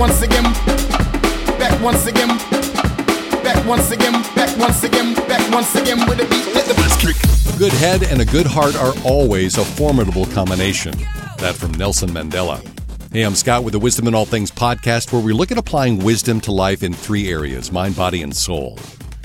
once again, back once again, back once again, back once again, back once again with a beat. Let the bass kick. Good head and a good heart are always a formidable combination. That from Nelson Mandela. Hey, I'm Scott with the Wisdom in All Things podcast, where we look at applying wisdom to life in three areas mind, body, and soul.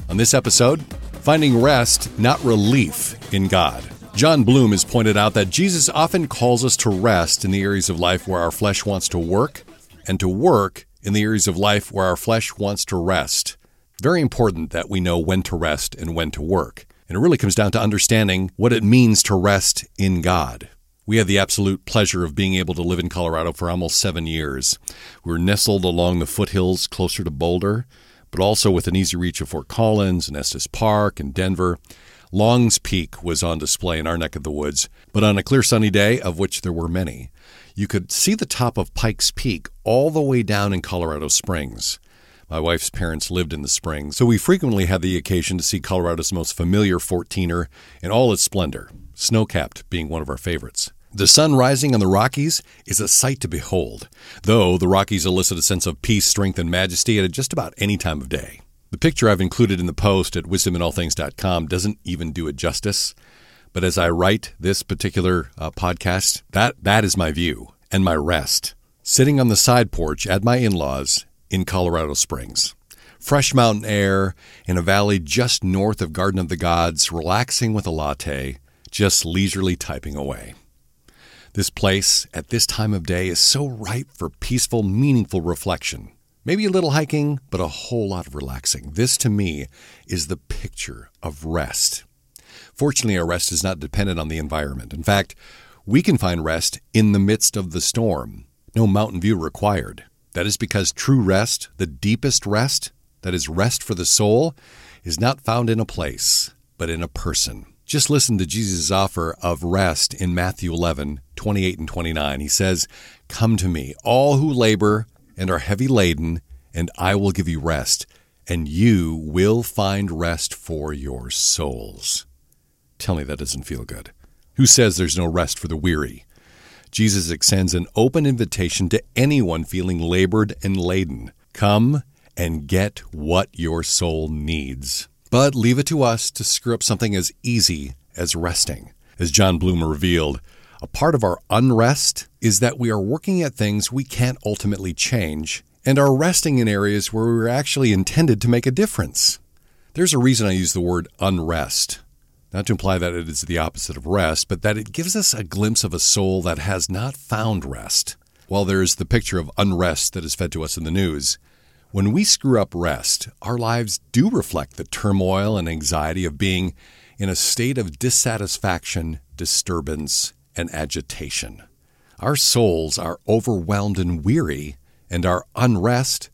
On this episode, finding rest, not relief, in God. Jon Bloom has pointed out that Jesus often calls us to rest in the areas of life where our flesh wants to work, and to work in the areas of life where our flesh wants to rest. Very important that we know when to rest and when to work. And it really comes down to understanding what it means to rest in God. We had the absolute pleasure of being able to live in Colorado for almost seven years. We were nestled along the foothills closer to Boulder, but also with an easy reach of Fort Collins and Estes Park and Denver. Long's Peak was on display in our neck of the woods, but on a clear sunny day, of which there were many, you could see the top of Pikes Peak all the way down in Colorado Springs. My wife's parents lived in the Springs, so we frequently had the occasion to see Colorado's most familiar 14er in all its splendor, snow capped being one of our favorites. The sun rising on the Rockies is a sight to behold, though the Rockies elicit a sense of peace, strength, and majesty at just about any time of day. The picture I've included in the post at wisdominallthings.com doesn't even do it justice, but as I write this particular uh, podcast, that, that is my view and my rest. Sitting on the side porch at my in laws in Colorado Springs. Fresh mountain air in a valley just north of Garden of the Gods, relaxing with a latte, just leisurely typing away. This place at this time of day is so ripe for peaceful, meaningful reflection. Maybe a little hiking, but a whole lot of relaxing. This to me is the picture of rest. Fortunately, our rest is not dependent on the environment. In fact, we can find rest in the midst of the storm. No mountain view required. That is because true rest, the deepest rest, that is rest for the soul, is not found in a place, but in a person. Just listen to Jesus' offer of rest in Matthew 11, 28 and 29. He says, Come to me, all who labor and are heavy laden, and I will give you rest, and you will find rest for your souls. Tell me that doesn't feel good. Who says there's no rest for the weary? Jesus extends an open invitation to anyone feeling labored and laden. Come and get what your soul needs. But leave it to us to screw up something as easy as resting. As Jon Bloom revealed, a part of our unrest is that we are working at things we can't ultimately change and are resting in areas where we were actually intended to make a difference. There's a reason I use the word unrest. Not to imply that it is the opposite of rest, but that it gives us a glimpse of a soul that has not found rest. While there is the picture of unrest that is fed to us in the news, when we screw up rest, our lives do reflect the turmoil and anxiety of being in a state of dissatisfaction, disturbance, and agitation. Our souls are overwhelmed and weary, and our unrest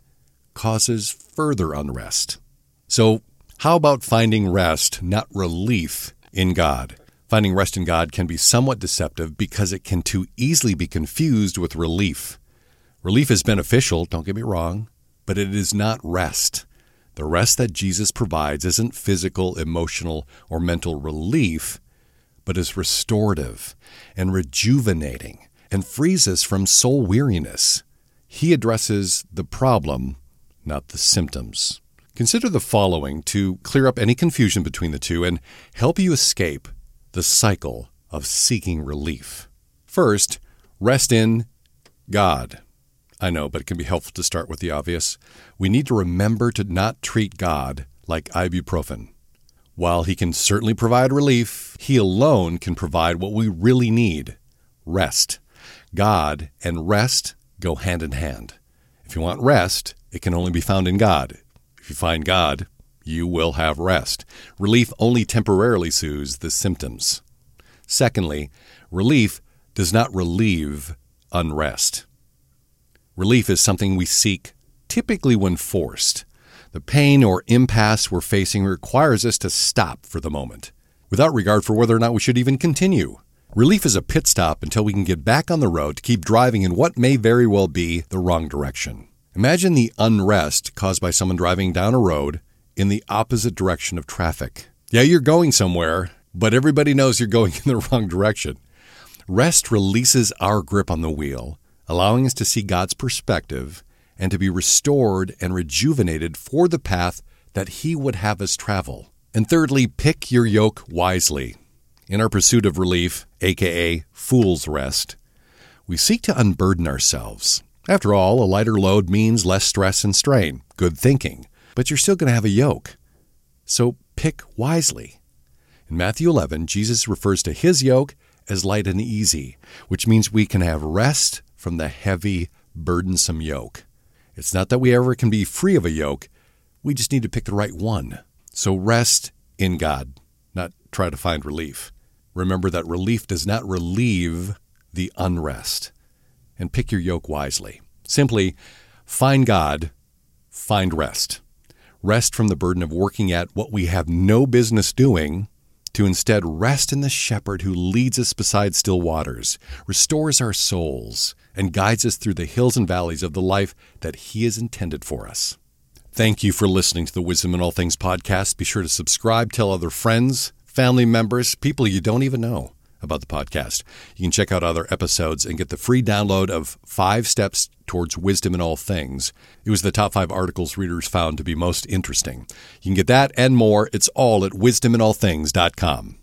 causes further unrest. So, how about finding rest, not relief, in God? Finding rest in God can be somewhat deceptive because it can too easily be confused with relief. Relief is beneficial, don't get me wrong, but it is not rest. The rest that Jesus provides isn't physical, emotional, or mental relief, but is restorative and rejuvenating and frees us from soul weariness. He addresses the problem, not the symptoms. Consider the following to clear up any confusion between the two and help you escape the cycle of seeking relief. First, rest in God. I know, but it can be helpful to start with the obvious. We need to remember to not treat God like ibuprofen. While He can certainly provide relief, He alone can provide what we really need rest. God and rest go hand in hand. If you want rest, it can only be found in God. If you find God, you will have rest. Relief only temporarily soothes the symptoms. Secondly, relief does not relieve unrest. Relief is something we seek typically when forced. The pain or impasse we're facing requires us to stop for the moment, without regard for whether or not we should even continue. Relief is a pit stop until we can get back on the road to keep driving in what may very well be the wrong direction. Imagine the unrest caused by someone driving down a road in the opposite direction of traffic. Yeah, you're going somewhere, but everybody knows you're going in the wrong direction. Rest releases our grip on the wheel allowing us to see God's perspective and to be restored and rejuvenated for the path that He would have us travel. And thirdly, pick your yoke wisely. In our pursuit of relief, aka fool's rest, we seek to unburden ourselves. After all, a lighter load means less stress and strain, good thinking, but you're still going to have a yoke. So pick wisely. In Matthew 11, Jesus refers to his yoke as light and easy, which means we can have rest from the heavy, burdensome yoke. It's not that we ever can be free of a yoke, we just need to pick the right one. So rest in God, not try to find relief. Remember that relief does not relieve the unrest. And pick your yoke wisely. Simply find God, find rest. Rest from the burden of working at what we have no business doing to instead rest in the shepherd who leads us beside still waters, restores our souls, and guides us through the hills and valleys of the life that he has intended for us. Thank you for listening to the Wisdom in All Things podcast. Be sure to subscribe, tell other friends, family members, people you don't even know about the podcast. You can check out other episodes and get the free download of Five Steps Towards Wisdom in All Things. It was the top five articles readers found to be most interesting. You can get that and more. It's all at wisdominallthings.com.